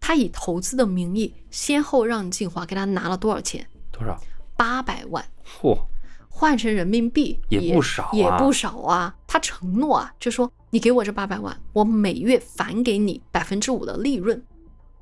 他以投资的名义，先后让静华给他拿了多少钱？多少？八百万。嚯，换成人民币也不少啊也不少啊。他承诺啊，就说你给我这八百万，我每月返给你百分之五的利润。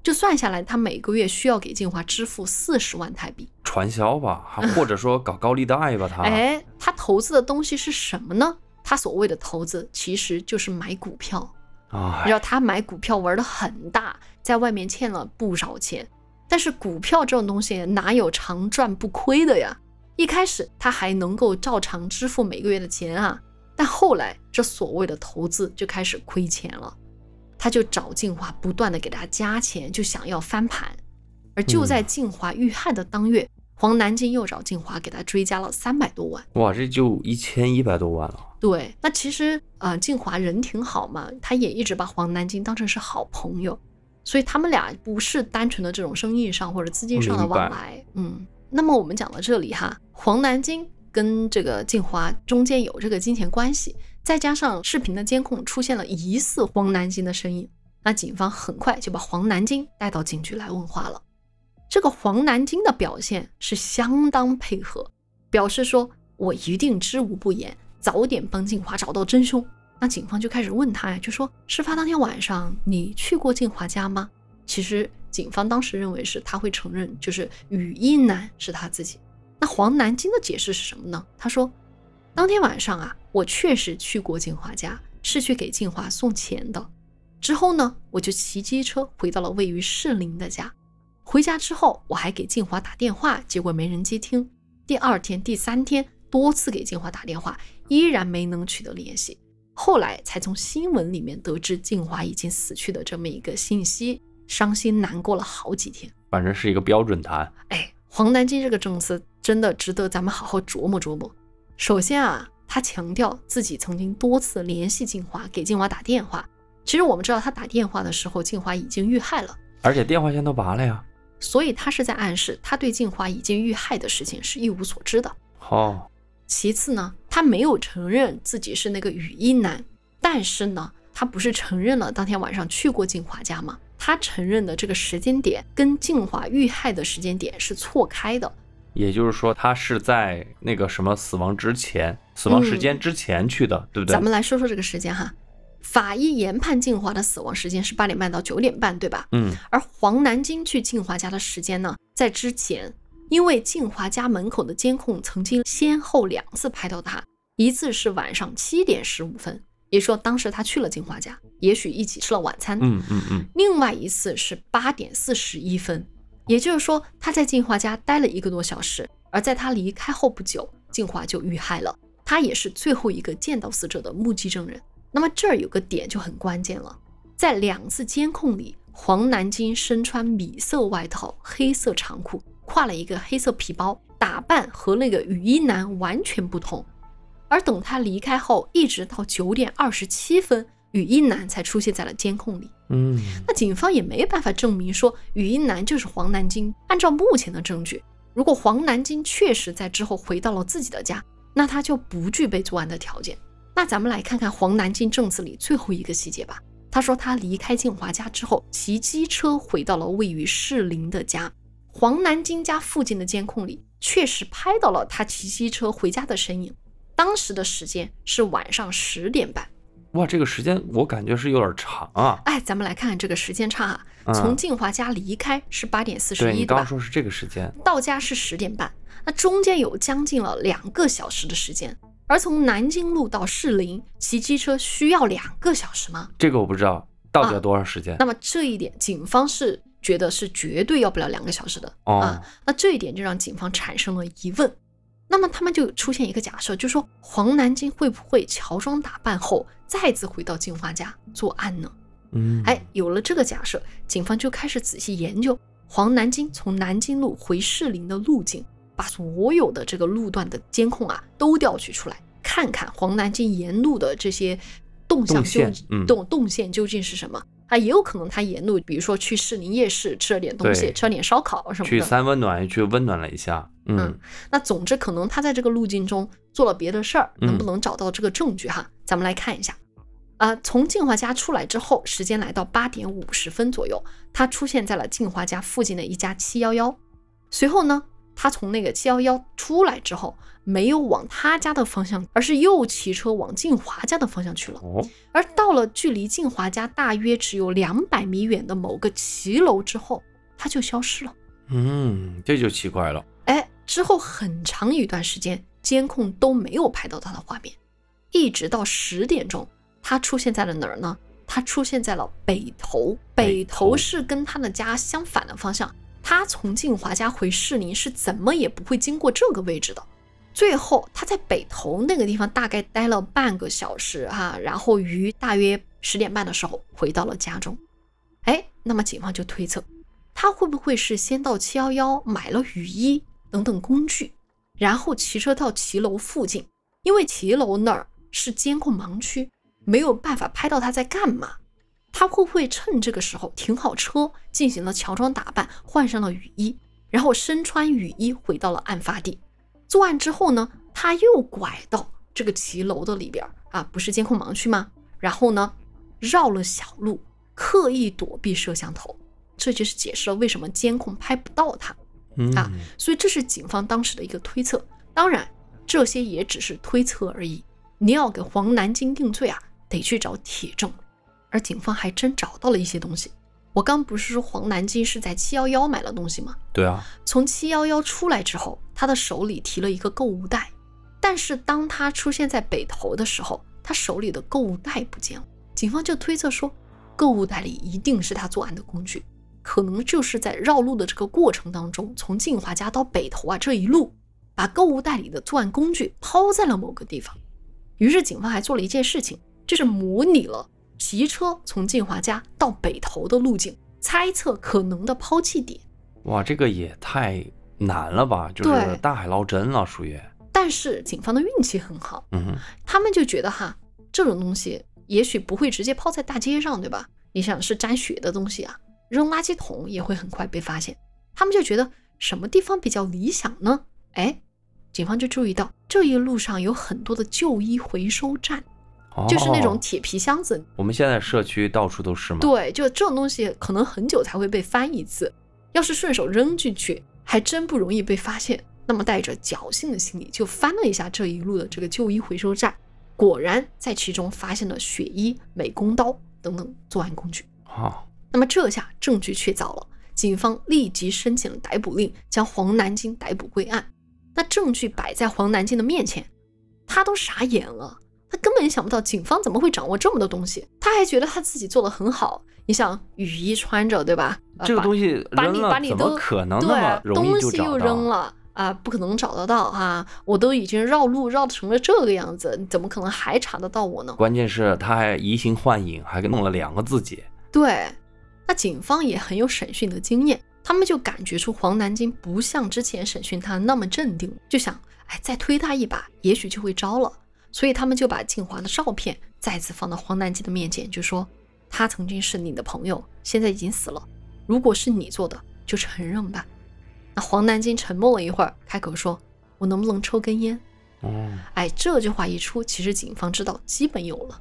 就算下来，他每个月需要给静华支付四十万台币。传销吧，或者说搞高利贷吧，他。哎，他投资的东西是什么呢？他所谓的投资其实就是买股票。啊，你知道他买股票玩的很大，在外面欠了不少钱。但是股票这种东西哪有常赚不亏的呀？一开始他还能够照常支付每个月的钱啊。但后来，这所谓的投资就开始亏钱了，他就找静华不断的给他加钱，就想要翻盘。而就在静华遇害的当月，黄南京又找静华给他追加了三百多万。哇，这就一千一百多万了。对，那其实呃，静华人挺好嘛，他也一直把黄南京当成是好朋友，所以他们俩不是单纯的这种生意上或者资金上的往来。嗯，那么我们讲到这里哈，黄南京。跟这个静华中间有这个金钱关系，再加上视频的监控出现了疑似黄南京的身影，那警方很快就把黄南京带到警局来问话了。这个黄南京的表现是相当配合，表示说我一定知无不言，早点帮静华找到真凶。那警方就开始问他呀，就说事发当天晚上你去过静华家吗？其实警方当时认为是他会承认，就是语音男是他自己。那黄南京的解释是什么呢？他说，当天晚上啊，我确实去过静华家，是去给静华送钱的。之后呢，我就骑机车回到了位于士林的家。回家之后，我还给静华打电话，结果没人接听。第二天、第三天多次给静华打电话，依然没能取得联系。后来才从新闻里面得知静华已经死去的这么一个信息，伤心难过了好几天。反正是一个标准答案。哎，黄南京这个证词。真的值得咱们好好琢磨琢磨。首先啊，他强调自己曾经多次联系静华，给静华打电话。其实我们知道，他打电话的时候，静华已经遇害了，而且电话线都拔了呀。所以他是在暗示，他对静华已经遇害的事情是一无所知的。哦。其次呢，他没有承认自己是那个雨衣男，但是呢，他不是承认了当天晚上去过静华家吗？他承认的这个时间点跟静华遇害的时间点是错开的。也就是说，他是在那个什么死亡之前、死亡时间之前去的，对不对？咱们来说说这个时间哈。法医研判静华的死亡时间是八点半到九点半，对吧？嗯。而黄南京去静华家的时间呢，在之前，因为静华家门口的监控曾经先后两次拍到他，一次是晚上七点十五分，也说当时他去了静华家，也许一起吃了晚餐。嗯嗯嗯。另外一次是八点四十一分。也就是说，他在静华家待了一个多小时，而在他离开后不久，静华就遇害了。他也是最后一个见到死者的目击证人。那么这儿有个点就很关键了，在两次监控里，黄南京身穿米色外套、黑色长裤，挎了一个黑色皮包，打扮和那个雨衣男完全不同。而等他离开后，一直到九点二十七分。雨衣男才出现在了监控里，嗯，那警方也没办法证明说雨衣男就是黄南京。按照目前的证据，如果黄南京确实在之后回到了自己的家，那他就不具备作案的条件。那咱们来看看黄南京证词里最后一个细节吧。他说他离开静华家之后，骑机车回到了位于士林的家。黄南京家附近的监控里确实拍到了他骑机车回家的身影，当时的时间是晚上十点半。哇，这个时间我感觉是有点长啊！哎，咱们来看看这个时间差啊。从静华家离开是八点四十一，对你刚说是这个时间，到家是十点半，那中间有将近了两个小时的时间。而从南京路到士林骑机车需要两个小时吗？这个我不知道到底要多长时间。那么这一点，警方是觉得是绝对要不了两个小时的啊。那这一点就让警方产生了疑问。那么他们就出现一个假设，就说黄南京会不会乔装打扮后再次回到金花家作案呢？嗯，哎，有了这个假设，警方就开始仔细研究黄南京从南京路回士林的路径，把所有的这个路段的监控啊都调取出来，看看黄南京沿路的这些动向究动动线究竟是什么。啊，也有可能他沿路，比如说去士林夜市吃了点东西，吃了点烧烤什么的。去三温暖，去温暖了一下。嗯，那总之可能他在这个路径中做了别的事儿，能不能找到这个证据哈？咱们来看一下。啊，从静华家出来之后，时间来到八点五十分左右，他出现在了静华家附近的一家七幺幺。随后呢，他从那个七幺幺出来之后，没有往他家的方向，而是又骑车往静华家的方向去了。哦，而到了距离静华家大约只有两百米远的某个骑楼之后，他就消失了。嗯，这就奇怪了。哎，之后很长一段时间，监控都没有拍到他的画面，一直到十点钟，他出现在了哪儿呢？他出现在了北头，北头是跟他的家相反的方向。他从静华家回士林是怎么也不会经过这个位置的。最后他在北头那个地方大概待了半个小时哈、然后于大约十点半的时候回到了家中。哎，那么警方就推测，他会不会是先到七幺幺买了雨衣等等工具，然后骑车到骑楼附近？因为骑楼那儿是监控盲区，没有办法拍到他在干嘛。他会不会趁这个时候停好车，进行了乔装打扮，换上了雨衣，然后身穿雨衣回到了案发地？作案之后呢，他又拐到这个骑楼的里边儿啊，不是监控盲区吗？然后呢，绕了小路，刻意躲避摄像头，这就是解释了为什么监控拍不到他。嗯啊所以这是警方当时的一个推测。当然，这些也只是推测而已。你要给黄南京定罪啊，得去找铁证。而警方还真找到了一些东西。我刚不是说黄南京是在七幺幺买了东西吗？对啊，从七幺幺出来之后，他的手里提了一个购物袋，但是当他出现在北头的时候，他手里的购物袋不见了。警方就推测说，购物袋里一定是他作案的工具，可能就是在绕路的这个过程当中，从静华家到北头啊这一路，把购物袋里的作案工具抛在了某个地方。于是警方还做了一件事情，就是模拟了骑车从静华家到北头的路径，猜测可能的抛弃点。哇，这个也太难了吧？就是大海捞针了，属于。但是警方的运气很好，嗯哼，他们就觉得哈，这种东西也许不会直接抛在大街上，对吧？你想是沾血的东西啊，扔垃圾桶也会很快被发现。他们就觉得什么地方比较理想呢？哎，警方就注意到这一路上有很多的旧衣回收站，就是那种哦铁皮箱子。我们现在社区到处都是嘛。对，就这种东西可能很久才会被翻一次，要是顺手扔进去，还真不容易被发现。那么带着侥幸的心理，就翻了一下这一路的这个旧衣回收站，果然在其中发现了血衣、美工刀等等作案工具。啊，那么这下证据确凿了，警方立即申请了逮捕令，将黄南京逮捕归案。那证据摆在黄南京的面前，他都傻眼了，他根本想不到警方怎么会掌握这么多东西，他还觉得他自己做的很好。你想雨衣穿着对吧？这个东西把你把你都可能那对么容易东西又扔了啊，不可能找得到啊！我都已经绕路绕成了这个样子，你怎么可能还查得到我呢？关键是他还移形换影，还给弄了两个自己。对，那警方也很有审讯的经验，他们就感觉出黄南京不像之前审讯他那么镇定，就想，哎，再推他一把，也许就会招了。所以他们就把静华的照片再次放到黄南京的面前，就说他曾经是你的朋友，现在已经死了。如果是你做的，就承认吧。那黄南京沉默了一会儿，开口说：“我能不能抽根烟哦，？”哎，这句话一出，其实警方知道基本有了。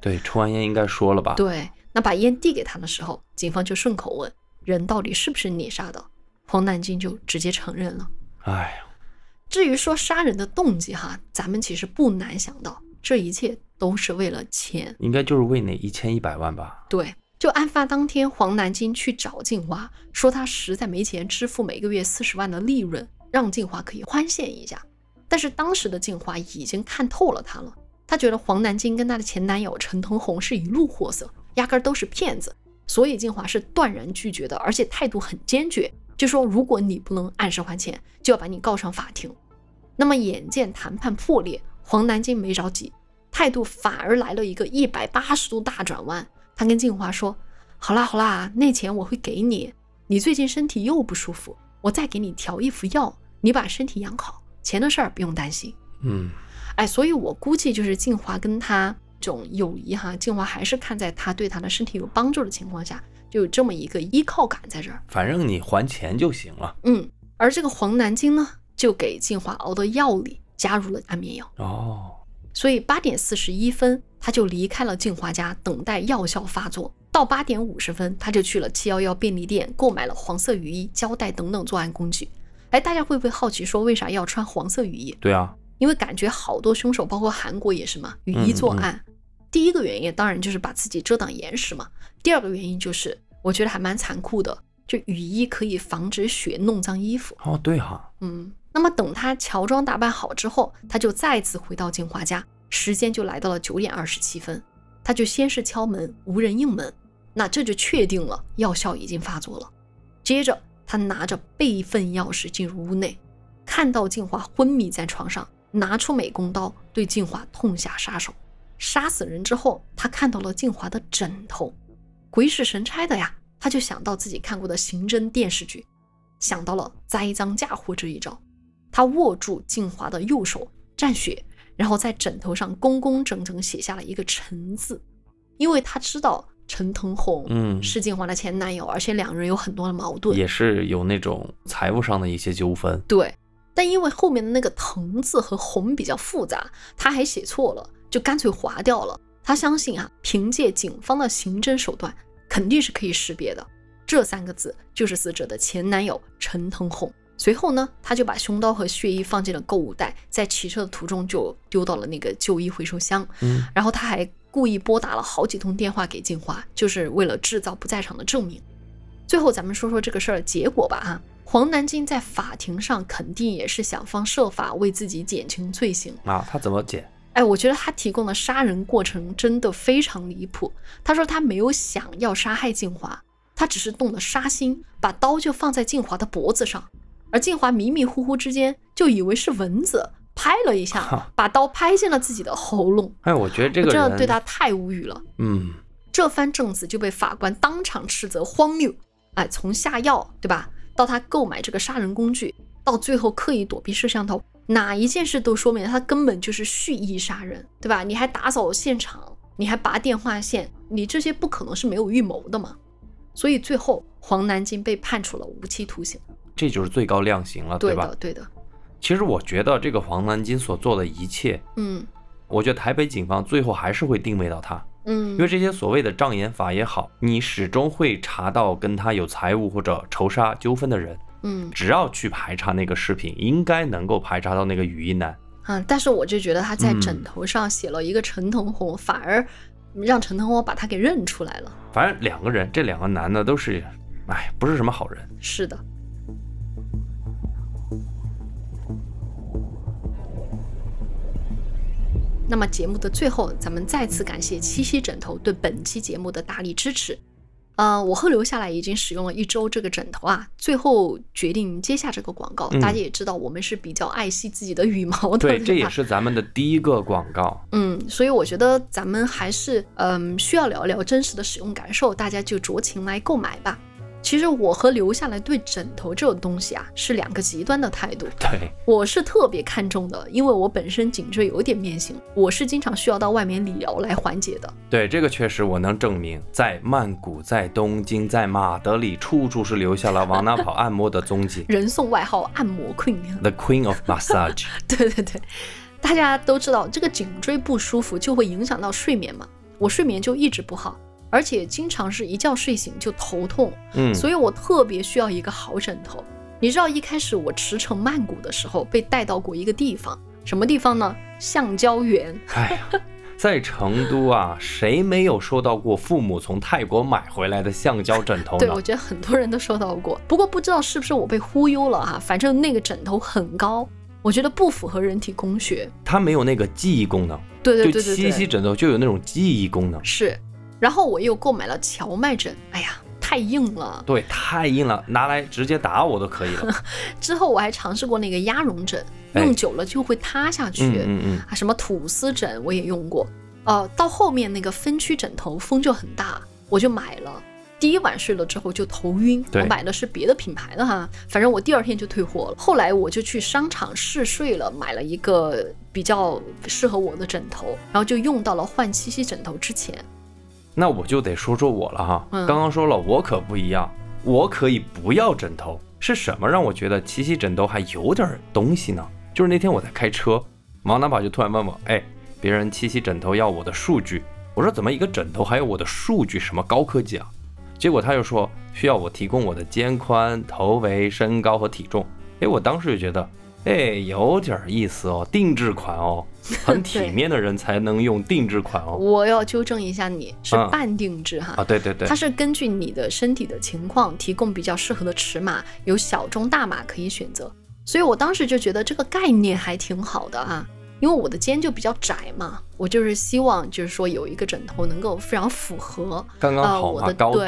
对，抽完烟应该说了吧？，对，那把烟递给他的时候，警方就顺口问：“人到底是不是你杀的？”黄南京就直接承认了。哎呀，至于说杀人的动机哈，咱们其实不难想到，这一切都是为了钱。应该就是为那一千一百万吧？对，就案发当天，黄南京去找静华，说他实在没钱支付每个月四十万的利润，让静华可以宽限一下。但是当时的静华已经看透了他了，他觉得黄南京跟他的前男友陈腾红是一路货色，压根儿都是骗子，所以静华是断然拒绝的，而且态度很坚决，就说如果你不能按时还钱，就要把你告上法庭。那么眼见谈判破裂，黄南京没着急，态度反而来了一个一百八十度大转弯。他跟静华说：“好啦好啦，那钱我会给你。你最近身体又不舒服，我再给你调一副药，你把身体养好，钱的事儿不用担心。”嗯，哎，所以我估计就是静华跟他这种友谊哈，静华还是看在他对他的身体有帮助的情况下，就有这么一个依靠感在这儿。反正你还钱就行了。嗯，而这个黄南京呢，就给静华熬的药里加入了安眠药。哦，所以八点四十一分，他就离开了静华家，等待药效发作。到八点五十分，他就去了七幺幺便利店，购买了黄色雨衣、胶带等等作案工具。哎，大家会不会好奇说为啥要穿黄色雨衣？对啊，因为感觉好多凶手，包括韩国也是嘛，雨衣作案。第一个原因当然就是把自己遮挡严实嘛。第二个原因就是我觉得还蛮残酷的，就雨衣可以防止雪弄脏衣服。哦，对哈，嗯。那么等他乔装打扮好之后，他就再次回到静华家，时间就来到了九点二十七分。他就先是敲门，无人应门，那这就确定了药效已经发作了。接着他拿着备份钥匙进入屋内，看到静华昏迷在床上，拿出美工刀对静华痛下杀手。杀死人之后，他看到了静华的枕头，鬼使神差的呀，他就想到自己看过的刑侦电视剧，想到了栽赃嫁祸这一招。他握住静华的右手，蘸血，然后在枕头上工工整整写下了一个“陈”字，因为他知道陈腾红嗯是静华的前男友，而且两人有很多的矛盾，也是有那种财务上的一些纠纷。对，但因为后面的那个“腾”字和“红”比较复杂，他还写错了，就干脆划掉了。他相信啊，凭借警方的刑侦手段，肯定是可以识别的。这三个字就是死者的前男友陈腾红。随后呢，他就把凶刀和血衣放进了购物袋，在骑车的途中就丢到了那个旧衣回收箱。嗯，然后他还故意拨打了好几通电话给静华，就是为了制造不在场的证明。最后咱们说说这个事儿的结果吧。哈，黄南京在法庭上肯定也是想方设法为自己减轻罪行啊。他怎么减？哎，我觉得他提供的杀人过程真的非常离谱。他说他没有想要杀害静华，他只是动了杀心，把刀就放在静华的脖子上。而静华迷迷糊糊之间就以为是蚊子，拍了一下，把刀拍进了自己的喉咙。哎，我觉得这个这对他太无语了。嗯，这番证词就被法官当场斥责荒谬。哎，从下药对吧，到他购买这个杀人工具，到最后刻意躲避摄像头，哪一件事都说明他根本就是蓄意杀人，对吧？你还打扫现场，你还拔电话线，你这些不可能是没有预谋的嘛。所以最后黄南京被判处了无期徒刑。这就是最高量刑了，对吧？对的。其实我觉得这个黄南京所做的一切，嗯，我觉得台北警方最后还是会定位到他，嗯，因为这些所谓的障眼法也好，你始终会查到跟他有财务或者仇杀纠纷的人，嗯，只要去排查那个视频，应该能够排查到那个语音男。嗯，但是我就觉得他在枕头上写了一个陈腾红，反而让陈腾红把他给认出来了。反正两个人，这两个男的都是，哎，不是什么好人。是的。那么节目的最后，咱们再次感谢七夕枕头对本期节目的大力支持。呃，我后留下来已经使用了一周这个枕头啊，最后决定接下这个广告。大家也知道，我们是比较爱惜自己的羽毛的，对，这也是咱们的第一个广告。嗯，所以我觉得咱们还是嗯需要聊聊真实的使用感受，大家就酌情来购买吧。其实我和留下来对枕头这种东西啊是两个极端的态度。对，我是特别看重的，因为我本身颈椎有点变形，我是经常需要到外面理疗来缓解的。对，这个确实我能证明，在曼谷、在东京、在马德里，处处是留下了往哪跑按摩的踪迹。人送外号按摩 queen，the queen of massage。对对对，大家都知道这个颈椎不舒服就会影响到睡眠嘛，我睡眠就一直不好。而且经常是一觉睡醒就头痛，嗯，所以我特别需要一个好枕头。你知道一开始我驰骋曼谷的时候被带到过一个地方，什么地方呢？橡胶园。哎呀，在成都啊，谁没有收到过父母从泰国买回来的橡胶枕头呢？对，我觉得很多人都收到过。不过不知道是不是我被忽悠了哈，反正那个枕头很高，我觉得不符合人体工学。它没有那个记忆功能。对对对对，七夕枕头就有那种记忆功能。是。然后我又购买了荞麦枕，哎呀，太硬了。对，太硬了，拿来直接打我都可以了。之后我还尝试过那个鸭绒枕，用久了就会塌下去。嗯嗯啊，什么吐司枕我也用过。呃，到后面那个分区枕头风就很大，我就买了。第一晚睡了之后就头晕，我买的是别的品牌的哈，反正我第二天就退货了。后来我就去商场试睡了，买了一个比较适合我的枕头，然后就用到了换七夕枕头之前。那我就得说说我了哈，刚刚说了我可不一样，我可以不要枕头，是什么让我觉得七夕枕头还有点东西呢？就是那天我在开车，王大宝就突然问我，哎，别人七夕枕头要我的数据，我说怎么一个枕头还有我的数据，什么高科技啊？结果他又说需要我提供我的肩宽、头围、身高和体重，哎，我当时就觉得，哎，有点意思哦，定制款哦，很体面的人才能用定制款哦。我要纠正一下你，是嗯半定制哈。啊，对对对它，是根据你的身体的情况提供比较适合的尺码，有小中大码可以选择。所以我当时就觉得这个概念还挺好的啊，因为我的肩就比较窄嘛，我就是希望就是说有一个枕头能够非常符合刚刚好，呃我的高度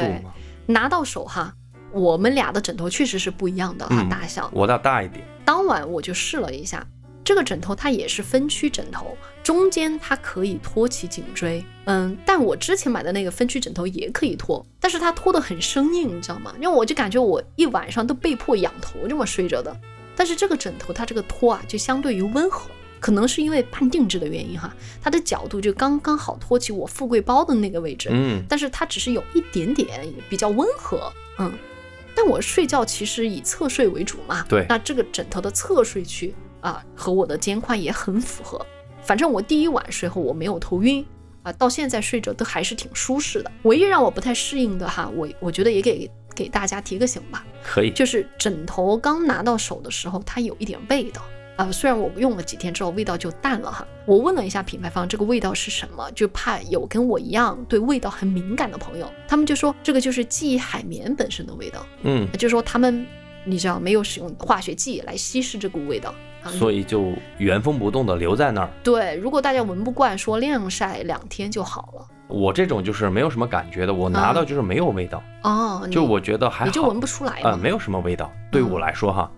拿到手哈。我们俩的枕头确实是不一样的哈，嗯大小。我的大一点，当晚我就试了一下，这个枕头它也是分区枕头，中间它可以托起颈椎，嗯，但我之前买的那个分区枕头也可以托，但是它托得很生硬，你知道吗？因为我就感觉我一晚上都被迫仰头这么睡着的。但是这个枕头它这个托啊，就相对于温和，可能是因为半定制的原因哈，它的角度就刚刚好托起我富贵包的那个位置，嗯，但是它只是有一点点比较温和，嗯。但我睡觉其实以侧睡为主嘛，对那这个枕头的侧睡区啊，和我的肩宽也很符合。反正我第一晚睡后我没有头晕啊，到现在睡着都还是挺舒适的。唯一让我不太适应的哈，我我觉得也给给大家提个醒吧，可以，就是枕头刚拿到手的时候，它有一点味道啊。虽然我用了几天之后味道就淡了哈，我问了一下品牌方这个味道是什么，就怕有跟我一样对味道很敏感的朋友，他们就说这个就是记忆海绵本身的味道，嗯，就说他们你知道没有使用化学剂来稀释这股味道。啊所以就原封不动的留在那儿。对，如果大家闻不惯，说晾晒两天就好了。我这种就是没有什么感觉的，我拿到就是没有味道，哦，你就我觉得还好，你就闻不出来啊、没有什么味道。对嗯我来说哈，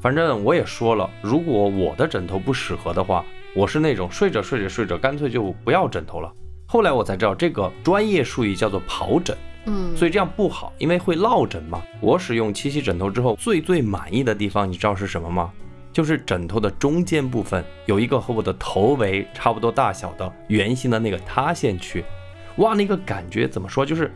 反正我也说了，如果我的枕头不适合的话，我是那种睡着睡着睡着，干脆就不要枕头了。后来我才知道，这个专业术语叫做跑枕，嗯，所以这样不好，因为会落枕嘛。我使用七夕枕头之后，最最满意的地方，你知道是什么吗？就是枕头的中间部分有一个和我的头围差不多大小的圆形的那个塌陷区，哇，那个感觉怎么说？就是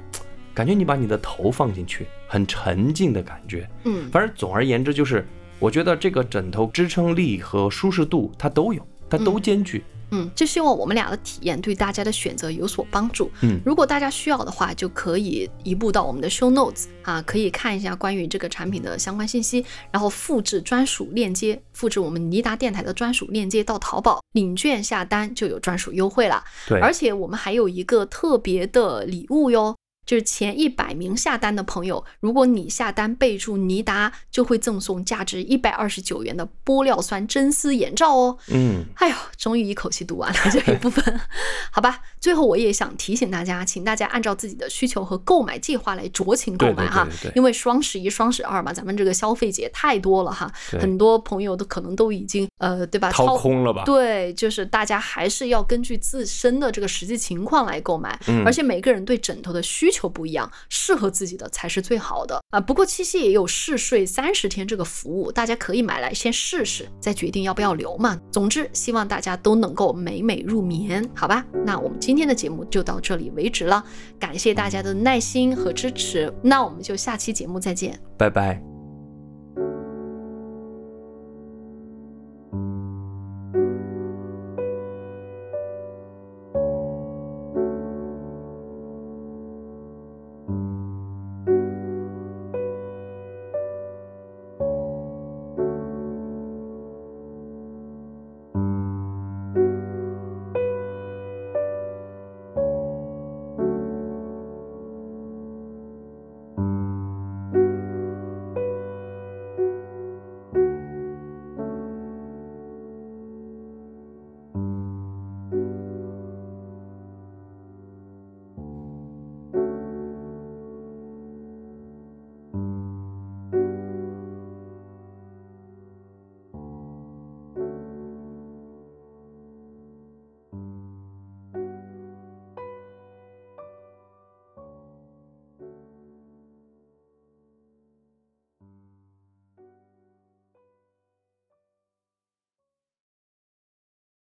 感觉你把你的头放进去，很沉静的感觉。嗯反正总而言之，就是我觉得这个枕头支撑力和舒适度它都有，它都兼具。嗯，就希望我们俩的体验对大家的选择有所帮助。嗯如果大家需要的话，就可以移步到我们的 show notes 啊，可以看一下关于这个产品的相关信息，然后复制专属链接，复制我们尼达电台的专属链接到淘宝领券下单就有专属优惠了。对，而且我们还有一个特别的礼物哟。就是前一百名下单的朋友，如果你下单备注尼达，就会赠送价值一百二十九元的玻尿酸真丝眼罩哦。嗯，哎呦，终于一口气读完了这一部分，好吧。最后我也想提醒大家，请大家按照自己的需求和购买计划来酌情购买哈对对对，因为双十一、双十二嘛，咱们这个消费节太多了哈，很多朋友都可能都已经呃，对吧？掏空了吧？对，就是大家还是要根据自身的这个实际情况来购买，嗯而且每个人对枕头的需求不一样，适合自己的才是最好的啊。不过七夕也有试睡三十天这个服务，大家可以买来先试试，再决定要不要留嘛。总之，希望大家都能够美美入眠，好吧？那我们今天的节目就到这里为止了，感谢大家的耐心和支持，那我们就下期节目再见。拜拜。